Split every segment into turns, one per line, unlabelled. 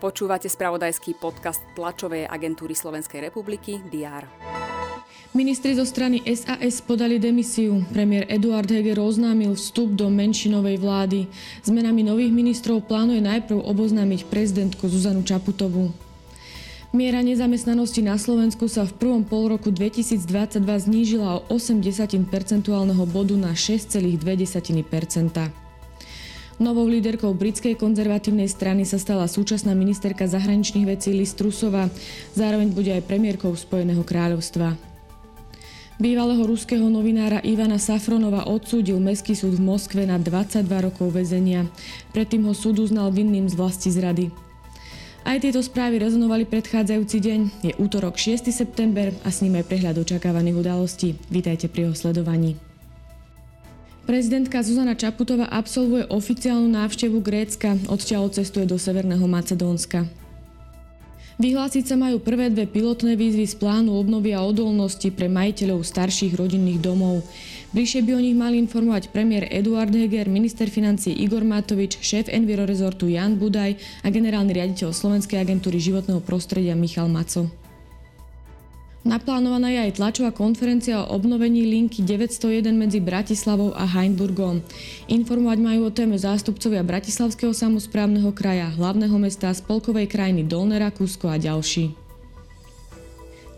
Počúvate spravodajský podcast tlačovej agentúry Slovenskej republiky DR.
Ministri zo strany SAS podali demisiu. Premiér Eduard Heger oznámil vstup do menšinovej vlády. Zmenami nových ministrov plánuje najprv oboznámiť prezidentku Zuzanu Čaputovú. Miera nezamestnanosti na Slovensku sa v prvom pol roku 2022 znížila o 8 percentuálneho bodu na 6,2 Novou líderkou britskej konzervatívnej strany sa stala súčasná ministerka zahraničných vecí Liz Trusova, zároveň bude aj premiérkou Spojeného kráľovstva. Bývalého ruského novinára Ivana Safronova odsúdil Mestský súd v Moskve na 22 rokov väzenia. Predtým ho súd uznal vinným z vlasti zrady. Aj tieto správy rezonovali predchádzajúci deň. Je útorok 6. september a s ním aj prehľad očakávaných udalostí. Vítajte pri jeho sledovaní. Prezidentka Zuzana Čaputová absolvuje oficiálnu návštevu Grécka, odtiaľ cestuje do Severného Macedónska. Vyhlásiť sa majú prvé dve pilotné výzvy z plánu obnovy a odolnosti pre majiteľov starších rodinných domov. Bližšie by o nich mali informovať premiér Eduard Heger, minister financí Igor Matovič, šéf Enviro Resortu Jan Budaj a generálny riaditeľ Slovenskej agentúry životného prostredia Michal Maco. Naplánovaná je aj tlačová konferencia o obnovení linky 901 medzi Bratislavou a Heinburgom. Informovať majú o téme zástupcovia Bratislavského samozprávneho kraja, hlavného mesta, spolkovej krajiny Dolné Rakúsko a ďalší.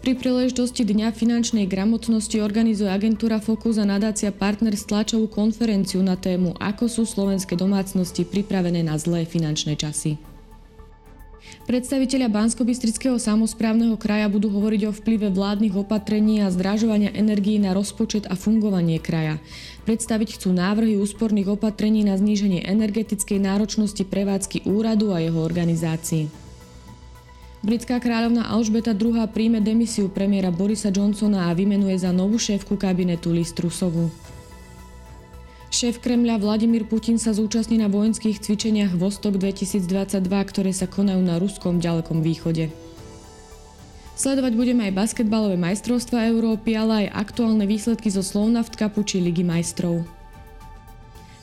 Pri príležitosti Dňa finančnej gramotnosti organizuje agentúra Focus a nadácia Partner tlačovú konferenciu na tému Ako sú slovenské domácnosti pripravené na zlé finančné časy. Predstavitelia Bansko-Bystrického samozprávneho kraja budú hovoriť o vplyve vládnych opatrení a zdražovania energií na rozpočet a fungovanie kraja. Predstaviť chcú návrhy úsporných opatrení na zníženie energetickej náročnosti prevádzky úradu a jeho organizácií. Britská kráľovna Alžbeta II príjme demisiu premiéra Borisa Johnsona a vymenuje za novú šéfku kabinetu Liz Trusovu. Šéf Kremľa Vladimír Putin sa zúčastní na vojenských cvičeniach Vostok 2022, ktoré sa konajú na ruskom ďalekom východe. Sledovať budeme aj basketbalové majstrovstva Európy, ale aj aktuálne výsledky zo Slovnaft Cupu či Ligy majstrov.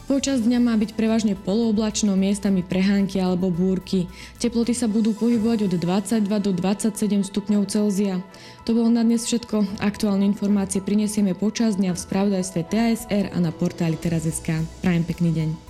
Počas dňa má byť prevažne polooblačno, miestami prehánky alebo búrky. Teploty sa budú pohybovať od 22 do 27 stupňov Celzia. To bolo na dnes všetko. Aktuálne informácie prinesieme počas dňa v spravodajstve TASR a na portáli teraz.sk. Prajem pekný deň.